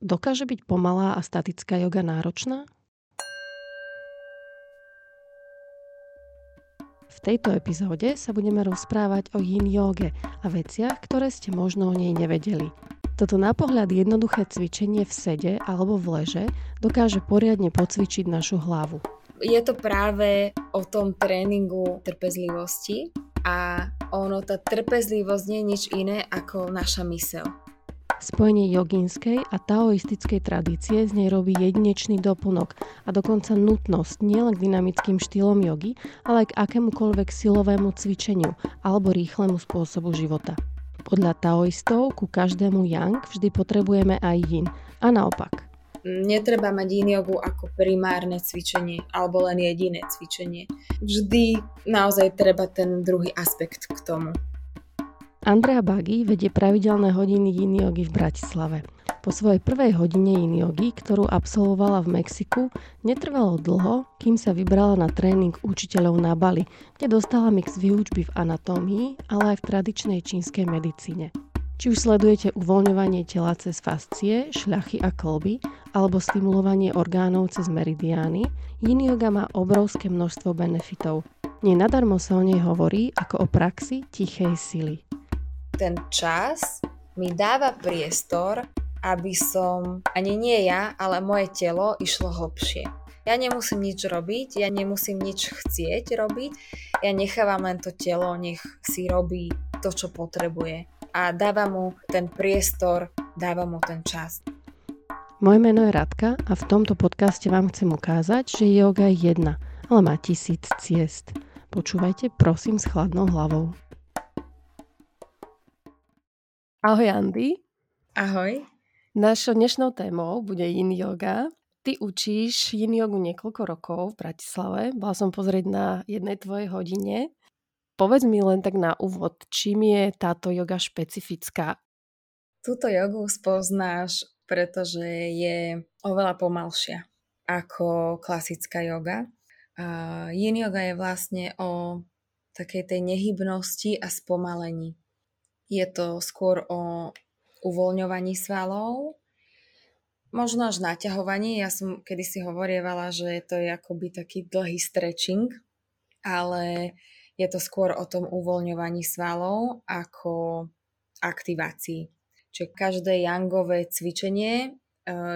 Dokáže byť pomalá a statická yoga náročná? V tejto epizóde sa budeme rozprávať o yin yoge a veciach, ktoré ste možno o nej nevedeli. Toto na pohľad jednoduché cvičenie v sede alebo v leže dokáže poriadne pocvičiť našu hlavu. Je to práve o tom tréningu trpezlivosti a ono, tá trpezlivosť nie je nič iné ako naša mysel. Spojenie joginskej a taoistickej tradície z nej robí jedinečný doplnok a dokonca nutnosť nielen k dynamickým štýlom jogy, ale aj k akémukoľvek silovému cvičeniu alebo rýchlemu spôsobu života. Podľa taoistov ku každému yang vždy potrebujeme aj yin a naopak. Netreba mať yin jogu ako primárne cvičenie alebo len jediné cvičenie. Vždy naozaj treba ten druhý aspekt k tomu. Andrea Bagi vedie pravidelné hodiny yin jogy v Bratislave. Po svojej prvej hodine yin jogy, ktorú absolvovala v Mexiku, netrvalo dlho, kým sa vybrala na tréning učiteľov na Bali, kde dostala mix výučby v anatómii, ale aj v tradičnej čínskej medicíne. Či už sledujete uvoľňovanie tela cez fascie, šľachy a klby, alebo stimulovanie orgánov cez meridiány, yin yoga má obrovské množstvo benefitov. Nenadarmo sa o nej hovorí ako o praxi tichej sily ten čas mi dáva priestor, aby som, ani nie ja, ale moje telo išlo hlbšie. Ja nemusím nič robiť, ja nemusím nič chcieť robiť, ja nechávam len to telo, nech si robí to, čo potrebuje. A dáva mu ten priestor, dáva mu ten čas. Moje meno je Radka a v tomto podcaste vám chcem ukázať, že yoga je jedna, ale má tisíc ciest. Počúvajte prosím s chladnou hlavou. Ahoj Andy. Ahoj. Našou dnešnou témou bude yin yoga. Ty učíš yin jogu niekoľko rokov v Bratislave. Bola som pozrieť na jednej tvojej hodine. Povedz mi len tak na úvod, čím je táto yoga špecifická? Túto jogu spoznáš, pretože je oveľa pomalšia ako klasická yoga. yin yoga je vlastne o takej tej nehybnosti a spomalení je to skôr o uvoľňovaní svalov, možno až naťahovaní. Ja som kedysi hovorievala, že to je akoby taký dlhý stretching, ale je to skôr o tom uvoľňovaní svalov ako aktivácii. Čiže každé jangové cvičenie e,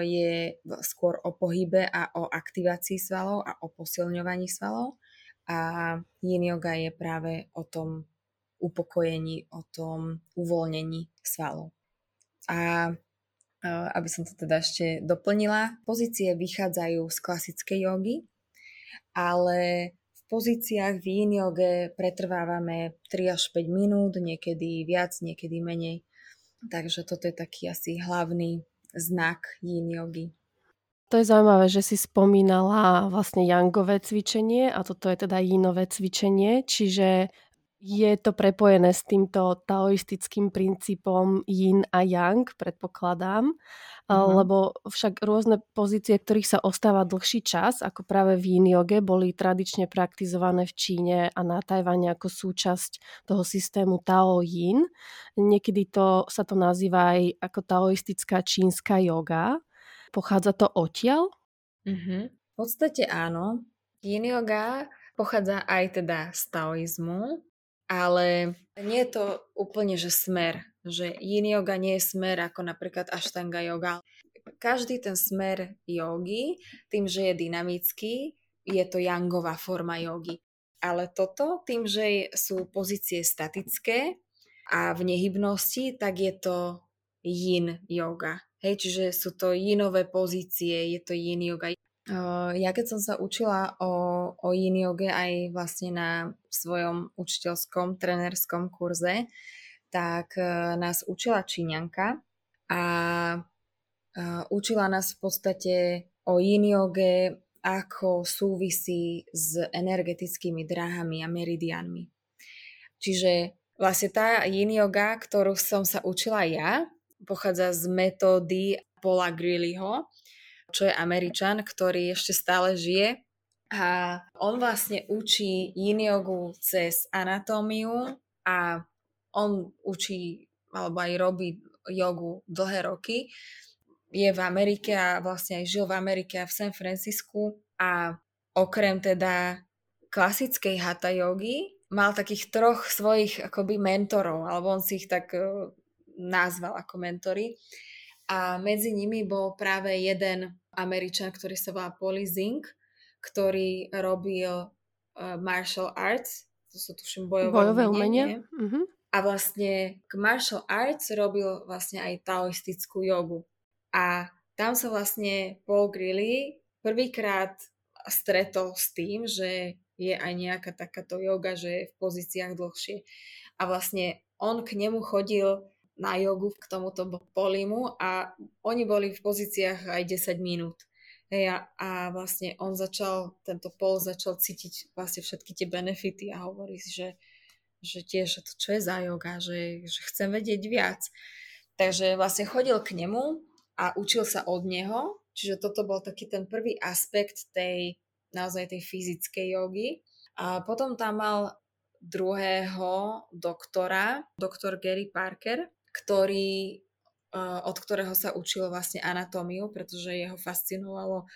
je skôr o pohybe a o aktivácii svalov a o posilňovaní svalov. A yin yoga je práve o tom upokojení, o tom uvoľnení svalov. A aby som to teda ešte doplnila, pozície vychádzajú z klasickej jogy, ale v pozíciách v yin joge pretrvávame 3 až 5 minút, niekedy viac, niekedy menej. Takže toto je taký asi hlavný znak yin jogy. To je zaujímavé, že si spomínala vlastne yangové cvičenie a toto je teda yinové cvičenie, čiže je to prepojené s týmto taoistickým princípom yin a yang, predpokladám, mm-hmm. lebo však rôzne pozície, ktorých sa ostáva dlhší čas, ako práve v yin joge, boli tradične praktizované v Číne a na Tajvane ako súčasť toho systému Tao Yin. Niekedy to, sa to nazýva aj ako taoistická čínska yoga. Pochádza to odtiaľ? Mm-hmm. V podstate áno. Yin yoga pochádza aj teda z taoizmu, ale nie je to úplne, že smer, že yin yoga nie je smer ako napríklad ashtanga yoga. Každý ten smer jogy, tým, že je dynamický, je to yangová forma jogy. Ale toto, tým, že sú pozície statické a v nehybnosti, tak je to yin yoga. Hej, čiže sú to yinové pozície, je to yin yoga. Ja keď som sa učila o, o yin yoge aj vlastne na svojom učiteľskom trenerskom kurze, tak e, nás učila Číňanka a e, učila nás v podstate o yin yoge, ako súvisí s energetickými dráhami a meridianmi. Čiže vlastne tá yin yoga, ktorú som sa učila ja, pochádza z metódy Paula Grillyho, čo je Američan, ktorý ešte stále žije. A on vlastne učí yin cez anatómiu a on učí alebo aj robí jogu dlhé roky. je v Amerike a vlastne aj žil v Amerike a v San Francisku a okrem teda klasickej hatha jogy mal takých troch svojich akoby mentorov, alebo on si ich tak uh, nazval ako mentory. A medzi nimi bol práve jeden Američan, ktorý sa volá Polly Zink, ktorý robil uh, martial arts, to sú tuším bojové, bojové umenie. umenie. Uh-huh. A vlastne k martial arts robil vlastne aj taoistickú jogu. A tam sa vlastne Paul Grilly prvýkrát stretol s tým, že je aj nejaká takáto yoga, že je v pozíciách dlhšie. A vlastne on k nemu chodil na jogu k tomuto polimu a oni boli v pozíciách aj 10 minút. Hej, a, a vlastne on začal, tento pol začal cítiť vlastne všetky tie benefity a hovorí si, že, že tiež, to čo je za yoga, že, že chcem vedieť viac. Takže vlastne chodil k nemu a učil sa od neho, čiže toto bol taký ten prvý aspekt tej naozaj tej fyzickej jogy. A potom tam mal druhého doktora, doktor Gary Parker, ktorý, e, od ktorého sa učil vlastne anatómiu, pretože jeho fascinovalo e,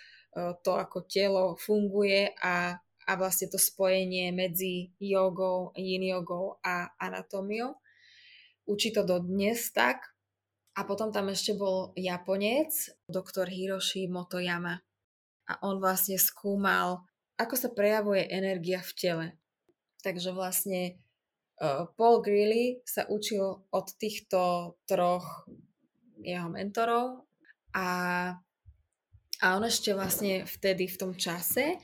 to, ako telo funguje a, a vlastne to spojenie medzi jogou, yin jogou a anatómiou. Učí to dodnes tak. A potom tam ešte bol Japonec, doktor Hiroshi Motoyama a on vlastne skúmal, ako sa prejavuje energia v tele. Takže vlastne Paul Greeley sa učil od týchto troch jeho mentorov a, a on ešte vlastne vtedy v tom čase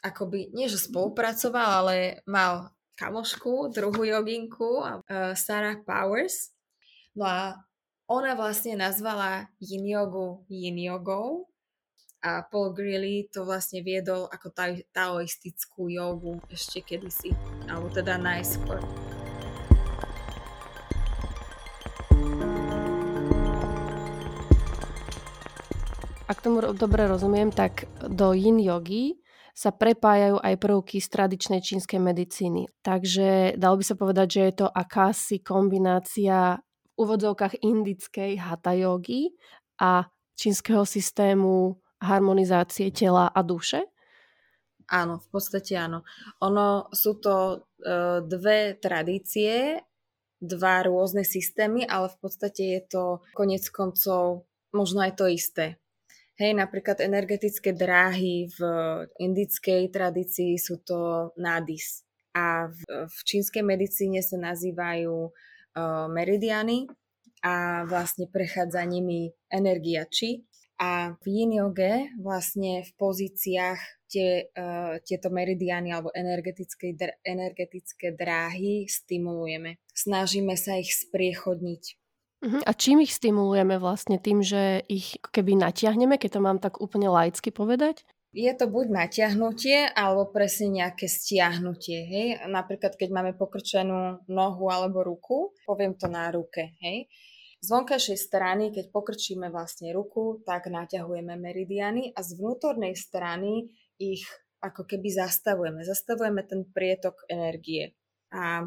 akoby, nie že spolupracoval, ale mal kamošku, druhú joginku, uh, Sarah Powers. No a ona vlastne nazvala yin jogu yin jogou a Paul Greeley to vlastne viedol ako taoistickú jogu ešte kedysi, alebo teda najskôr. Ak tomu dobre rozumiem, tak do yin jogy sa prepájajú aj prvky z tradičnej čínskej medicíny. Takže dalo by sa povedať, že je to akási kombinácia v úvodzovkách indickej hatha jogy a čínskeho systému harmonizácie tela a duše? Áno, v podstate áno. Ono sú to e, dve tradície, dva rôzne systémy, ale v podstate je to konec koncov možno aj to isté. Hej, napríklad energetické dráhy v indickej tradícii sú to nádis a v, v čínskej medicíne sa nazývajú uh, meridiany a vlastne prechádza nimi energia či a v yin vlastne v pozíciách tie, uh, tieto meridiány alebo energetické, dr- energetické dráhy stimulujeme. Snažíme sa ich spriechodniť. Uh-huh. A čím ich stimulujeme vlastne? Tým, že ich keby natiahneme, keď to mám tak úplne laicky povedať? Je to buď natiahnutie, alebo presne nejaké stiahnutie. Hej? Napríklad, keď máme pokrčenú nohu alebo ruku, poviem to na ruke. Hej? Z vonkajšej strany, keď pokrčíme vlastne ruku, tak naťahujeme meridiany a z vnútornej strany ich ako keby zastavujeme. Zastavujeme ten prietok energie. A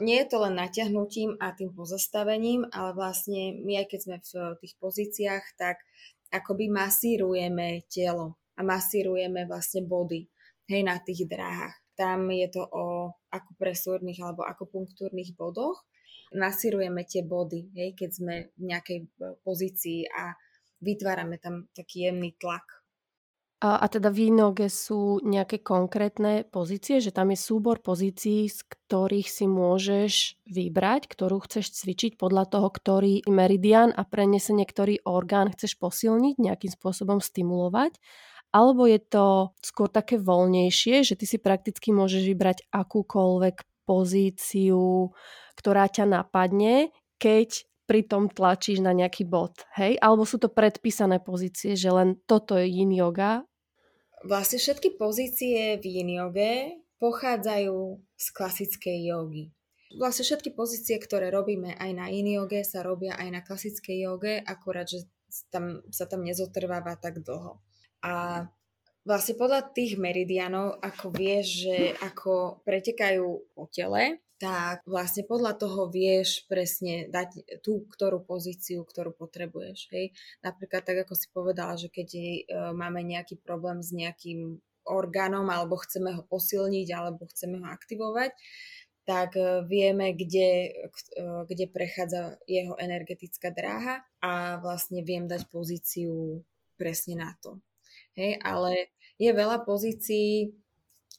nie je to len natiahnutím a tým pozastavením, ale vlastne my aj keď sme v tých pozíciách, tak akoby masírujeme telo a masírujeme vlastne body hej, na tých dráhach. Tam je to o akupresúrnych alebo akupunktúrnych bodoch nasirujeme tie body, hej, keď sme v nejakej e, pozícii a vytvárame tam taký jemný tlak. A, a teda v noge sú nejaké konkrétne pozície, že tam je súbor pozícií, z ktorých si môžeš vybrať, ktorú chceš cvičiť podľa toho, ktorý meridian a prenesenie, ktorý orgán chceš posilniť, nejakým spôsobom stimulovať. Alebo je to skôr také voľnejšie, že ty si prakticky môžeš vybrať akúkoľvek pozíciu, ktorá ťa napadne, keď pritom tlačíš na nejaký bod, hej? Alebo sú to predpísané pozície, že len toto je yin yoga? Vlastne všetky pozície v yin pochádzajú z klasickej jogy. Vlastne všetky pozície, ktoré robíme aj na yin yoge, sa robia aj na klasickej joge, akurát, že tam, sa tam nezotrváva tak dlho. A vlastne podľa tých meridianov, ako vieš, že ako pretekajú po tele, tak vlastne podľa toho vieš presne dať tú ktorú pozíciu, ktorú potrebuješ. Hej? Napríklad tak, ako si povedala, že keď e, máme nejaký problém s nejakým orgánom alebo chceme ho posilniť alebo chceme ho aktivovať, tak e, vieme, kde, e, kde prechádza jeho energetická dráha a vlastne viem dať pozíciu presne na to. Hej, ale je veľa pozícií,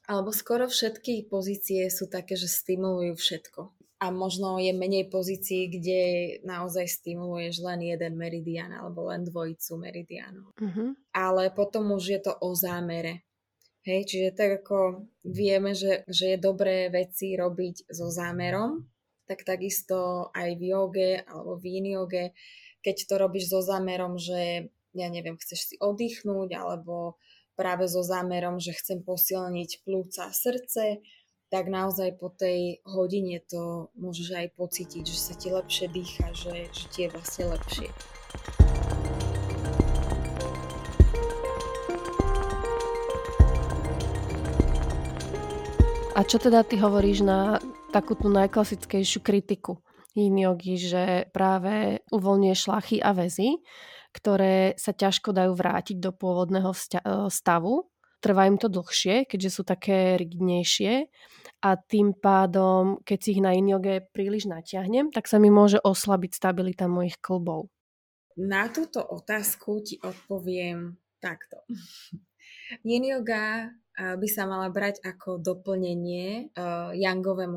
alebo skoro všetky pozície sú také, že stimulujú všetko. A možno je menej pozícií, kde naozaj stimuluješ len jeden meridian alebo len dvojicu meridianov. Uh-huh. Ale potom už je to o zámere. Hej, čiže tak ako vieme, že, že je dobré veci robiť so zámerom, tak takisto aj v joge alebo v yin joge, keď to robíš so zámerom, že ja neviem, chceš si oddychnúť alebo práve so zámerom, že chcem posilniť plúca a srdce, tak naozaj po tej hodine to môžeš aj pocítiť, že sa ti lepšie dýcha, že, že ti je vlastne lepšie. A čo teda ty hovoríš na takú tú najklasickejšiu kritiku yin yogi, že práve uvoľňuje šlachy a väzy, ktoré sa ťažko dajú vrátiť do pôvodného e, stavu. Trvá im to dlhšie, keďže sú také rigidnejšie a tým pádom, keď si ich na injoge príliš natiahnem, tak sa mi môže oslabiť stabilita mojich klbov. Na túto otázku ti odpoviem takto. Yin yoga by sa mala brať ako doplnenie uh,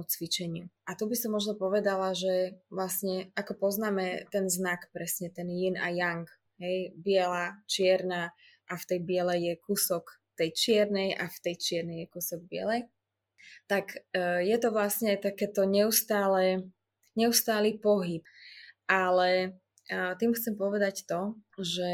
cvičeniu. A tu by som možno povedala, že vlastne ako poznáme ten znak presne, ten yin a yang, hej, biela, čierna a v tej bielej je kúsok tej čiernej a v tej čiernej je kúsok bielej, tak uh, je to vlastne takéto neustále, neustály pohyb. Ale uh, tým chcem povedať to, že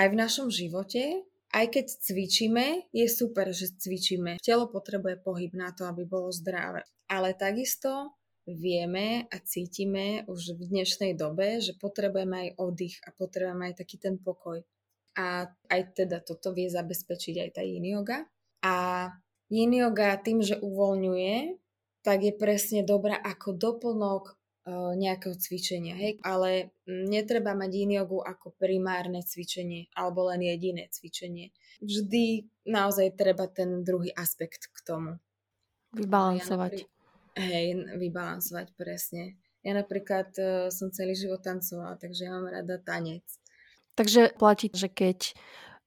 aj v našom živote aj keď cvičíme, je super, že cvičíme. Telo potrebuje pohyb na to, aby bolo zdravé. Ale takisto vieme a cítime už v dnešnej dobe, že potrebujeme aj oddych a potrebujeme aj taký ten pokoj. A aj teda toto vie zabezpečiť aj tá yin yoga. A yin yoga tým, že uvoľňuje, tak je presne dobrá ako doplnok nejakého cvičenia, hej? ale netreba mať yin jogu ako primárne cvičenie alebo len jediné cvičenie. Vždy naozaj treba ten druhý aspekt k tomu. Vybalansovať. Hej, vybalansovať presne. Ja napríklad uh, som celý život tancovala, takže ja mám rada tanec. Takže platí, že keď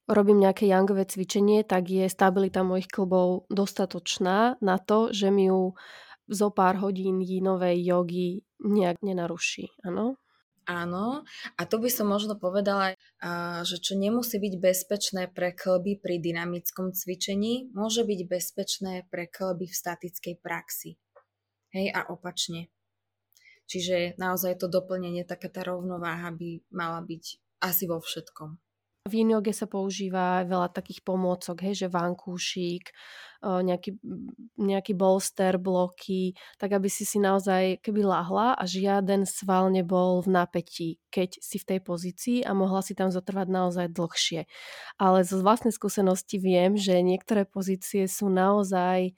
robím nejaké yangové cvičenie, tak je stabilita mojich klbov dostatočná na to, že mi ju zo pár hodín jinovej jogy nejak nenaruší, áno? Áno, a tu by som možno povedala, že čo nemusí byť bezpečné pre klby pri dynamickom cvičení, môže byť bezpečné pre klby v statickej praxi. Hej, a opačne. Čiže naozaj to doplnenie, taká tá rovnováha by mala byť asi vo všetkom. V yin sa používa veľa takých pomôcok, hej, že vankúšik, nejaký, nejaký bolster, bloky, tak aby si si naozaj keby lahla a žiaden sval nebol v napätí, keď si v tej pozícii a mohla si tam zotrvať naozaj dlhšie. Ale zo vlastnej skúsenosti viem, že niektoré pozície sú naozaj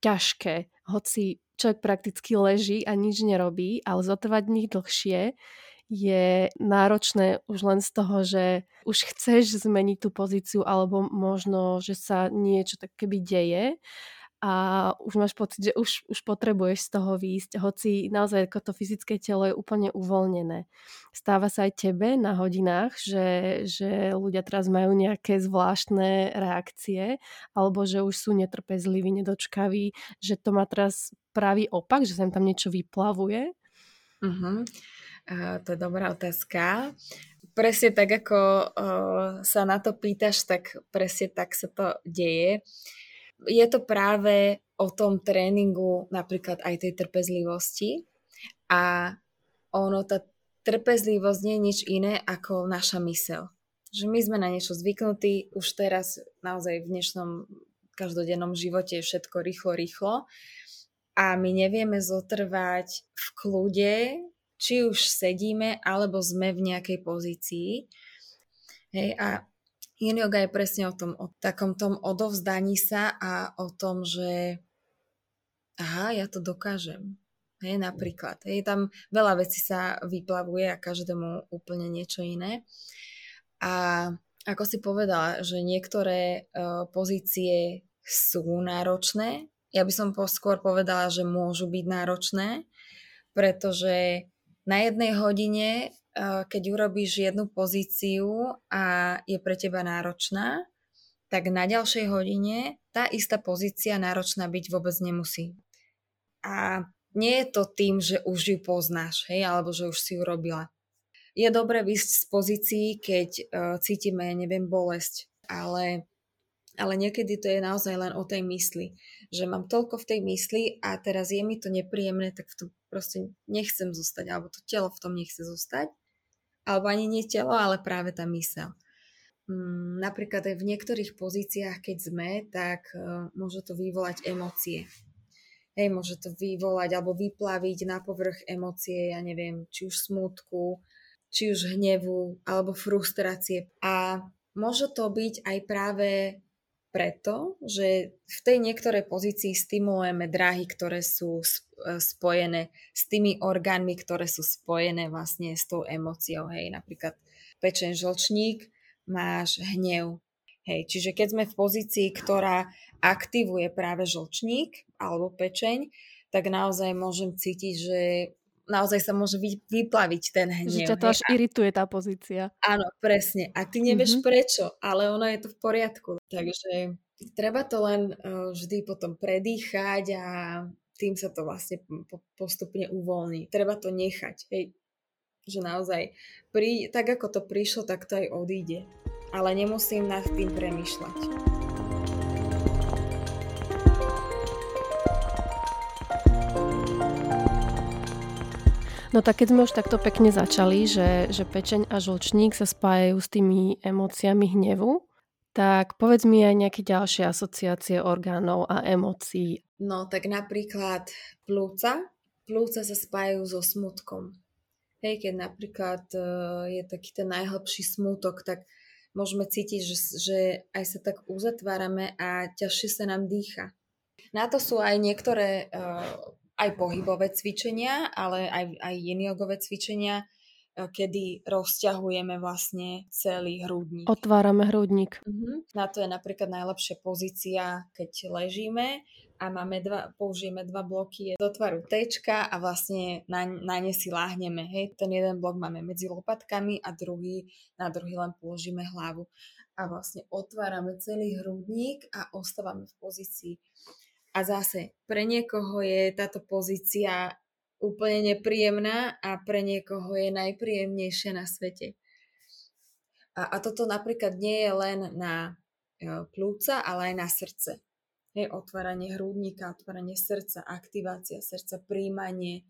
ťažké, hoci človek prakticky leží a nič nerobí, ale zotrvať v nich dlhšie je náročné už len z toho, že už chceš zmeniť tú pozíciu alebo možno, že sa niečo tak keby deje a už máš pocit, že už, už potrebuješ z toho výjsť, hoci naozaj ako to fyzické telo je úplne uvoľnené. Stáva sa aj tebe na hodinách, že, že ľudia teraz majú nejaké zvláštne reakcie alebo že už sú netrpezliví, nedočkaví, že to má teraz pravý opak, že sa im tam niečo vyplavuje? Uh-huh. Uh, to je dobrá otázka. Presne tak, ako uh, sa na to pýtaš, tak presne tak sa to deje. Je to práve o tom tréningu napríklad aj tej trpezlivosti a ono, tá trpezlivosť nie je nič iné ako naša mysel. Že my sme na niečo zvyknutí, už teraz naozaj v dnešnom každodennom živote je všetko rýchlo, rýchlo a my nevieme zotrvať v kľude či už sedíme, alebo sme v nejakej pozícii. Hej, a yin yoga je presne o tom, o takom tom odovzdaní sa a o tom, že aha, ja to dokážem. Hej, napríklad. Hej, tam veľa vecí sa vyplavuje a každému úplne niečo iné. A ako si povedala, že niektoré uh, pozície sú náročné, ja by som skôr povedala, že môžu byť náročné, pretože na jednej hodine, keď urobíš jednu pozíciu a je pre teba náročná, tak na ďalšej hodine tá istá pozícia náročná byť vôbec nemusí. A nie je to tým, že už ju poznáš, hej, alebo že už si ju robila. Je dobré vysť z pozícií, keď uh, cítime, neviem, bolesť, ale, ale niekedy to je naozaj len o tej mysli, že mám toľko v tej mysli a teraz je mi to nepríjemné, tak v tom proste nechcem zostať, alebo to telo v tom nechce zostať, alebo ani nie telo, ale práve tá mysel. Hmm, napríklad aj v niektorých pozíciách, keď sme, tak uh, môže to vyvolať emócie. Hej, môže to vyvolať alebo vyplaviť na povrch emócie, ja neviem, či už smutku, či už hnevu alebo frustrácie. A môže to byť aj práve preto, že v tej niektorej pozícii stimulujeme dráhy, ktoré sú e, spojené s tými orgánmi, ktoré sú spojené vlastne s tou emóciou. Hej, napríklad pečen žlčník, máš hnev. Hej, čiže keď sme v pozícii, ktorá aktivuje práve žlčník alebo pečeň, tak naozaj môžem cítiť, že naozaj sa môže vyplaviť ten hnev. Že ťa to až irituje tá pozícia. Áno, presne. A ty nevieš mm-hmm. prečo, ale ono je to v poriadku. Takže treba to len uh, vždy potom predýchať a tým sa to vlastne po, postupne uvoľní. Treba to nechať. Hej. Že naozaj, prí, tak ako to prišlo, tak to aj odíde. Ale nemusím nad tým premýšľať. No tak keď sme už takto pekne začali, že, že pečeň a žlčník sa spájajú s tými emóciami hnevu, tak povedz mi aj nejaké ďalšie asociácie orgánov a emócií. No tak napríklad plúca. Plúca sa spájajú so smutkom. Hej, keď napríklad uh, je taký ten najhlbší smutok, tak môžeme cítiť, že, že aj sa tak uzatvárame a ťažšie sa nám dýcha. Na to sú aj niektoré uh, aj pohybové cvičenia, ale aj, aj jiniogové cvičenia, e, kedy rozťahujeme vlastne celý hrudník. Otvárame hrudník. Uh-huh. Na to je napríklad najlepšia pozícia, keď ležíme a máme dva, použijeme dva bloky do tvaru T a vlastne na, na ne si láhneme. Hej. Ten jeden blok máme medzi lopatkami a druhý, na druhý len položíme hlavu. A vlastne otvárame celý hrudník a ostávame v pozícii a zase, pre niekoho je táto pozícia úplne nepríjemná a pre niekoho je najpríjemnejšia na svete. A, a toto napríklad nie je len na e, plúca, ale aj na srdce. Je otváranie hrudníka, otváranie srdca, aktivácia srdca, príjmanie.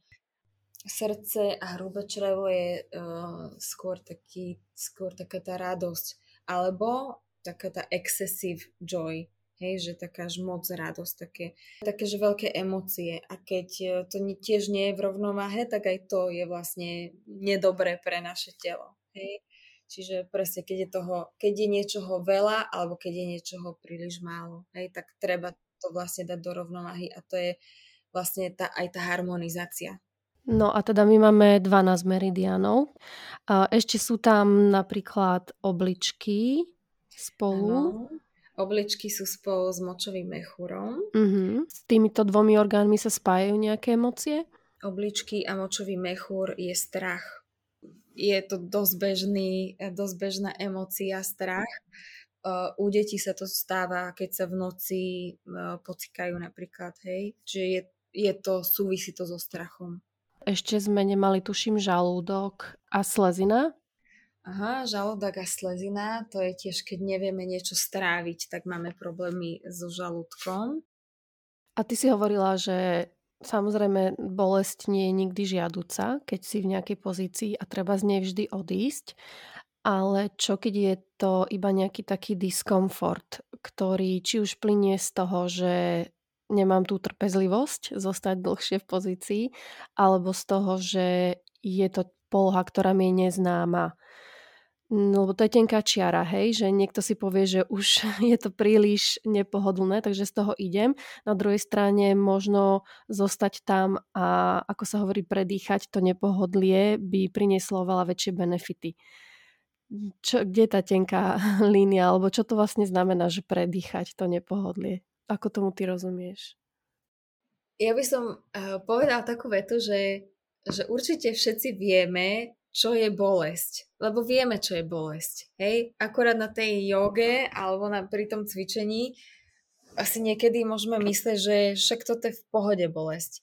Srdce a hrubé črevo je uh, skôr, taký, skôr taká tá radosť. Alebo taká tá excessive joy, Hej, že taká až moc radosť, také, také že veľké emócie. A keď e, to tiež nie je v rovnováhe, tak aj to je vlastne nedobré pre naše telo. Hej. Čiže presne, keď je, toho, keď je niečoho veľa alebo keď je niečoho príliš málo, hej, tak treba to vlastne dať do rovnováhy a to je vlastne tá, aj tá harmonizácia. No a teda my máme 12 meridianov. Ešte sú tam napríklad obličky spolu. Ano. Obličky sú spolu s močovým mechúrom. Uh-huh. S týmito dvomi orgánmi sa spájajú nejaké emócie? Obličky a močový mechúr je strach. Je to dosť, bežný, dosť bežná emócia, strach. U detí sa to stáva, keď sa v noci pocikajú napríklad, hej. Čiže je, je to, súvisí to so strachom. Ešte sme nemali, tuším, žalúdok a slezina. Aha, žalúdok a slezina, to je tiež, keď nevieme niečo stráviť, tak máme problémy so žalúdkom. A ty si hovorila, že samozrejme bolesť nie je nikdy žiaduca, keď si v nejakej pozícii a treba z nej vždy odísť. Ale čo keď je to iba nejaký taký diskomfort, ktorý či už plinie z toho, že nemám tú trpezlivosť zostať dlhšie v pozícii, alebo z toho, že je to poloha, ktorá mi je neznáma No, lebo to je tenká čiara, hej, že niekto si povie, že už je to príliš nepohodlné, takže z toho idem. Na druhej strane možno zostať tam a ako sa hovorí, predýchať to nepohodlie by prinieslo veľa väčšie benefity. Čo, kde je tá tenká línia, alebo čo to vlastne znamená, že predýchať to nepohodlie? Ako tomu ty rozumieš? Ja by som uh, povedala takú vetu, že, že určite všetci vieme, čo je bolesť. Lebo vieme, čo je bolesť. Hej? Akorát na tej joge alebo na, pri tom cvičení asi niekedy môžeme myslieť, že však toto je v pohode bolesť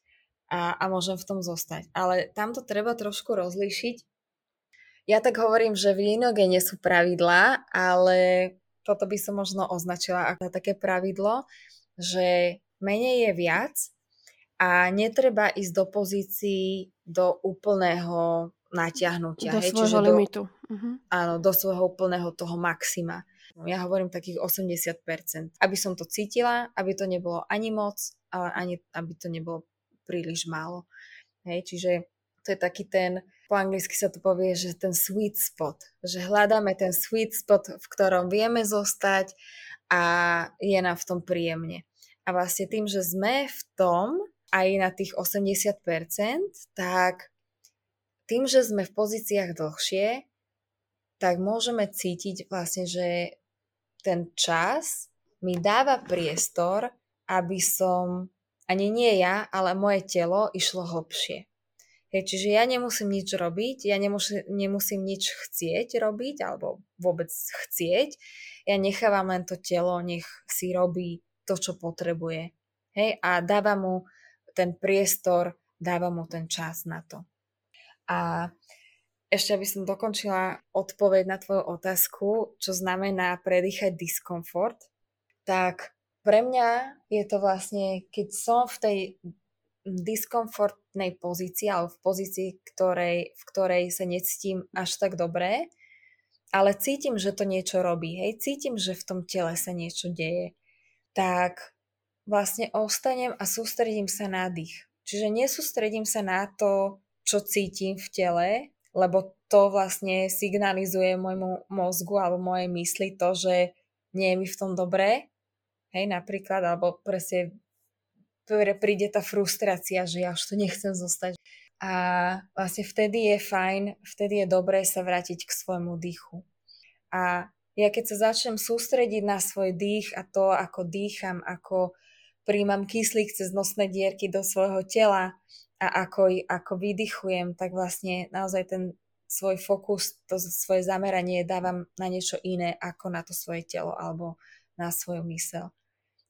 a, a môžem v tom zostať. Ale tam to treba trošku rozlíšiť. Ja tak hovorím, že v nie sú pravidlá, ale toto by som možno označila ako také pravidlo, že menej je viac a netreba ísť do pozícií do úplného natiahnutia. Do hej, svojho limitu. Do, uh-huh. Áno, do svojho úplného toho maxima. Ja hovorím takých 80%. Aby som to cítila, aby to nebolo ani moc, ale ani aby to nebolo príliš málo. Hej, čiže to je taký ten, po anglicky sa to povie, že ten sweet spot. Že hľadáme ten sweet spot, v ktorom vieme zostať a je nám v tom príjemne. A vlastne tým, že sme v tom aj na tých 80%, tak tým, že sme v pozíciách dlhšie, tak môžeme cítiť vlastne, že ten čas mi dáva priestor, aby som, ani nie ja, ale moje telo išlo hlbšie. Hej, čiže ja nemusím nič robiť, ja nemusím, nemusím nič chcieť robiť, alebo vôbec chcieť. Ja nechávam len to telo, nech si robí to, čo potrebuje. Hej, a dávam mu ten priestor, dávam mu ten čas na to. A ešte aby som dokončila odpoveď na tvoju otázku, čo znamená predýchať diskomfort, tak pre mňa je to vlastne, keď som v tej diskomfortnej pozícii, alebo v pozícii, ktorej, v ktorej sa necítim až tak dobré, ale cítim, že to niečo robí, hej, cítim, že v tom tele sa niečo deje, tak vlastne ostanem a sústredím sa na dých. Čiže nesústredím sa na to, čo cítim v tele, lebo to vlastne signalizuje môjmu mozgu alebo mojej mysli to, že nie je mi v tom dobré, hej, napríklad, alebo presne príde tá frustrácia, že ja už to nechcem zostať. A vlastne vtedy je fajn, vtedy je dobré sa vrátiť k svojmu dýchu. A ja keď sa začnem sústrediť na svoj dých a to, ako dýcham, ako príjmam kyslík cez nosné dierky do svojho tela, a ako, ako vydychujem, tak vlastne naozaj ten svoj fokus, to svoje zameranie dávam na niečo iné ako na to svoje telo alebo na svoju mysel.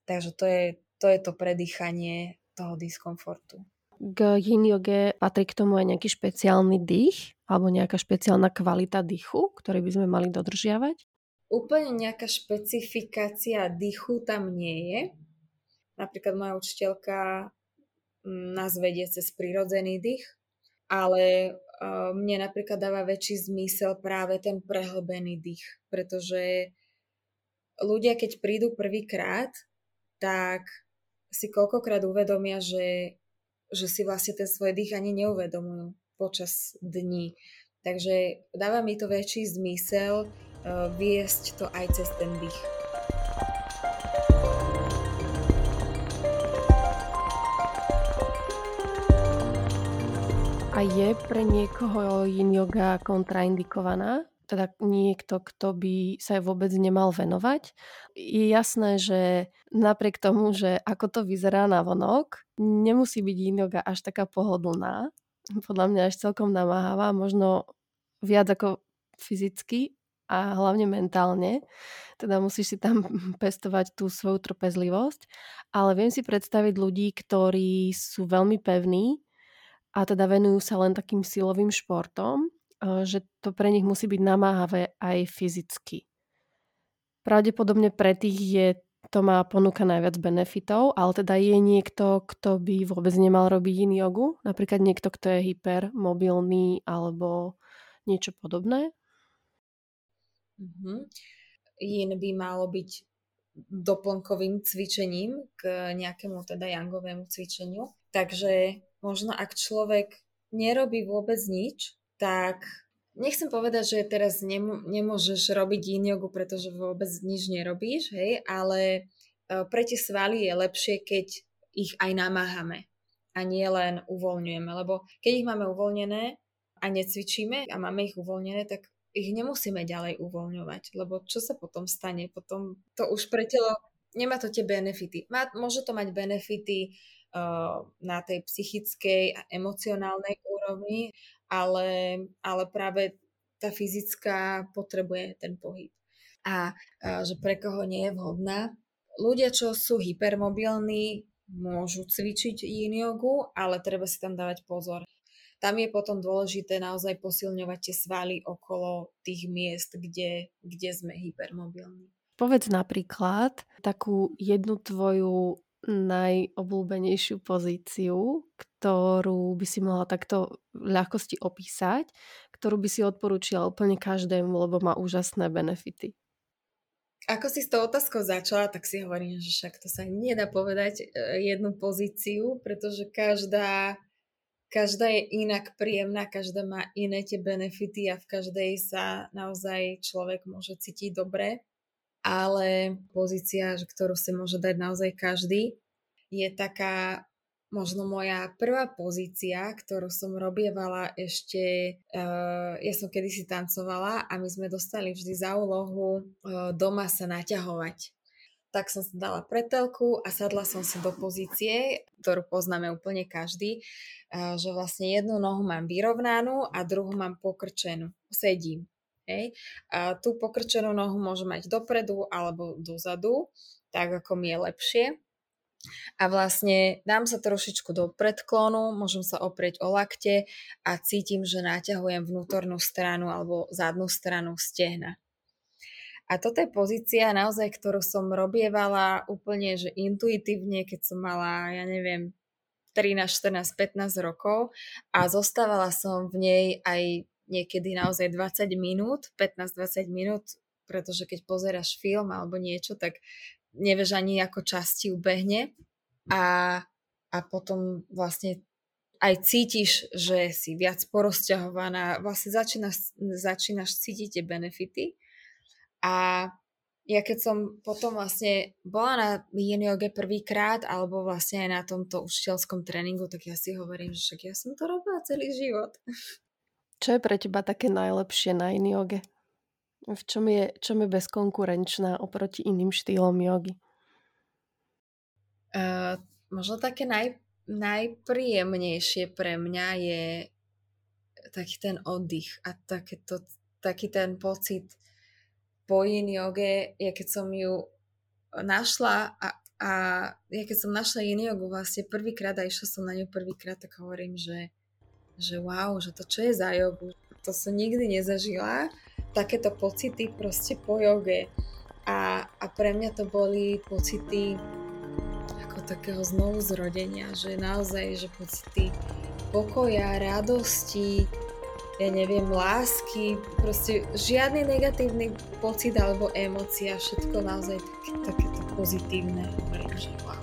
Takže to je to, je to predýchanie toho diskomfortu. K yin yoge patrí k tomu aj nejaký špeciálny dých alebo nejaká špeciálna kvalita dýchu, ktorý by sme mali dodržiavať? Úplne nejaká špecifikácia dýchu tam nie je. Napríklad moja učiteľka nás vedie cez prírodzený dých, ale mne napríklad dáva väčší zmysel práve ten prehlbený dých, pretože ľudia, keď prídu prvýkrát, tak si koľkokrát uvedomia, že, že si vlastne ten svoj dých ani neuvedomujú počas dní. Takže dáva mi to väčší zmysel uh, viesť to aj cez ten dých. Je pre niekoho yin yoga kontraindikovaná? Teda niekto, kto by sa vôbec nemal venovať? Je jasné, že napriek tomu, že ako to vyzerá na vonok, nemusí byť yin yoga až taká pohodlná. Podľa mňa až celkom namáhavá, možno viac ako fyzicky a hlavne mentálne. Teda musíš si tam pestovať tú svoju trpezlivosť. Ale viem si predstaviť ľudí, ktorí sú veľmi pevní a teda venujú sa len takým silovým športom, že to pre nich musí byť namáhavé aj fyzicky. Pravdepodobne pre tých je to má ponúka najviac benefitov, ale teda je niekto, kto by vôbec nemal robiť yin jogu, napríklad niekto, kto je hypermobilný alebo niečo podobné? Mm-hmm. Yin by malo byť doplnkovým cvičením k nejakému teda jangovému cvičeniu. Takže možno ak človek nerobí vôbec nič, tak nechcem povedať, že teraz nemôžeš robiť yin jogu, pretože vôbec nič nerobíš, hej, ale e, pre tie svaly je lepšie, keď ich aj namáhame a nie len uvoľňujeme, lebo keď ich máme uvoľnené a necvičíme a máme ich uvoľnené, tak ich nemusíme ďalej uvoľňovať, lebo čo sa potom stane? Potom to už pre telo, nemá to tie benefity. Má, môže to mať benefity na tej psychickej a emocionálnej úrovni, ale, ale práve tá fyzická potrebuje ten pohyb. A uh, že pre koho nie je vhodná. Ľudia, čo sú hypermobilní, môžu cvičiť yin jogu, ale treba si tam dávať pozor tam je potom dôležité naozaj posilňovať tie svaly okolo tých miest, kde, kde sme hypermobilní. Povedz napríklad takú jednu tvoju najobľúbenejšiu pozíciu, ktorú by si mohla takto v ľahkosti opísať, ktorú by si odporúčila úplne každému, lebo má úžasné benefity. Ako si s tou otázkou začala, tak si hovorím, že však to sa nedá povedať e, jednu pozíciu, pretože každá každá je inak príjemná, každá má iné tie benefity a v každej sa naozaj človek môže cítiť dobre. Ale pozícia, ktorú si môže dať naozaj každý, je taká možno moja prvá pozícia, ktorú som robievala ešte, uh, ja som kedysi tancovala a my sme dostali vždy za úlohu uh, doma sa naťahovať tak som si dala pretelku a sadla som si do pozície, ktorú poznáme úplne každý, že vlastne jednu nohu mám vyrovnanú a druhú mám pokrčenú. Sedím. Hej. A tú pokrčenú nohu môžem mať dopredu alebo dozadu, tak ako mi je lepšie. A vlastne dám sa trošičku do predklonu, môžem sa oprieť o lakte a cítim, že naťahujem vnútornú stranu alebo zadnú stranu stehna. A toto je pozícia naozaj, ktorú som robievala úplne, že intuitívne, keď som mala, ja neviem, 13, 14, 15 rokov a zostávala som v nej aj niekedy naozaj 20 minút, 15-20 minút, pretože keď pozeráš film alebo niečo, tak nevieš ani ako časti ubehne a, a potom vlastne aj cítiš, že si viac porozťahovaná, vlastne začínaš, začínaš cítiť tie benefity a ja keď som potom vlastne bola na yin prvýkrát, alebo vlastne aj na tomto učiteľskom tréningu, tak ja si hovorím, že však ja som to robila celý život. Čo je pre teba také najlepšie na yin yoge? V čom je, čom je bezkonkurenčná oproti iným štýlom jogy? Uh, možno také naj, najpríjemnejšie pre mňa je taký ten oddych a takéto, taký ten pocit po yin joge, ja keď som ju našla a, a ja keď som našla yin jogu vlastne prvýkrát a išla som na ňu prvýkrát, tak hovorím, že, že wow, že to čo je za jogu, to som nikdy nezažila, takéto pocity proste po joge. A, a pre mňa to boli pocity ako takého znovu zrodenia, že naozaj, že pocity pokoja, radosti, ja neviem, lásky, proste žiadny negatívny pocit alebo emócia, všetko naozaj takéto pozitívne. Hovorím.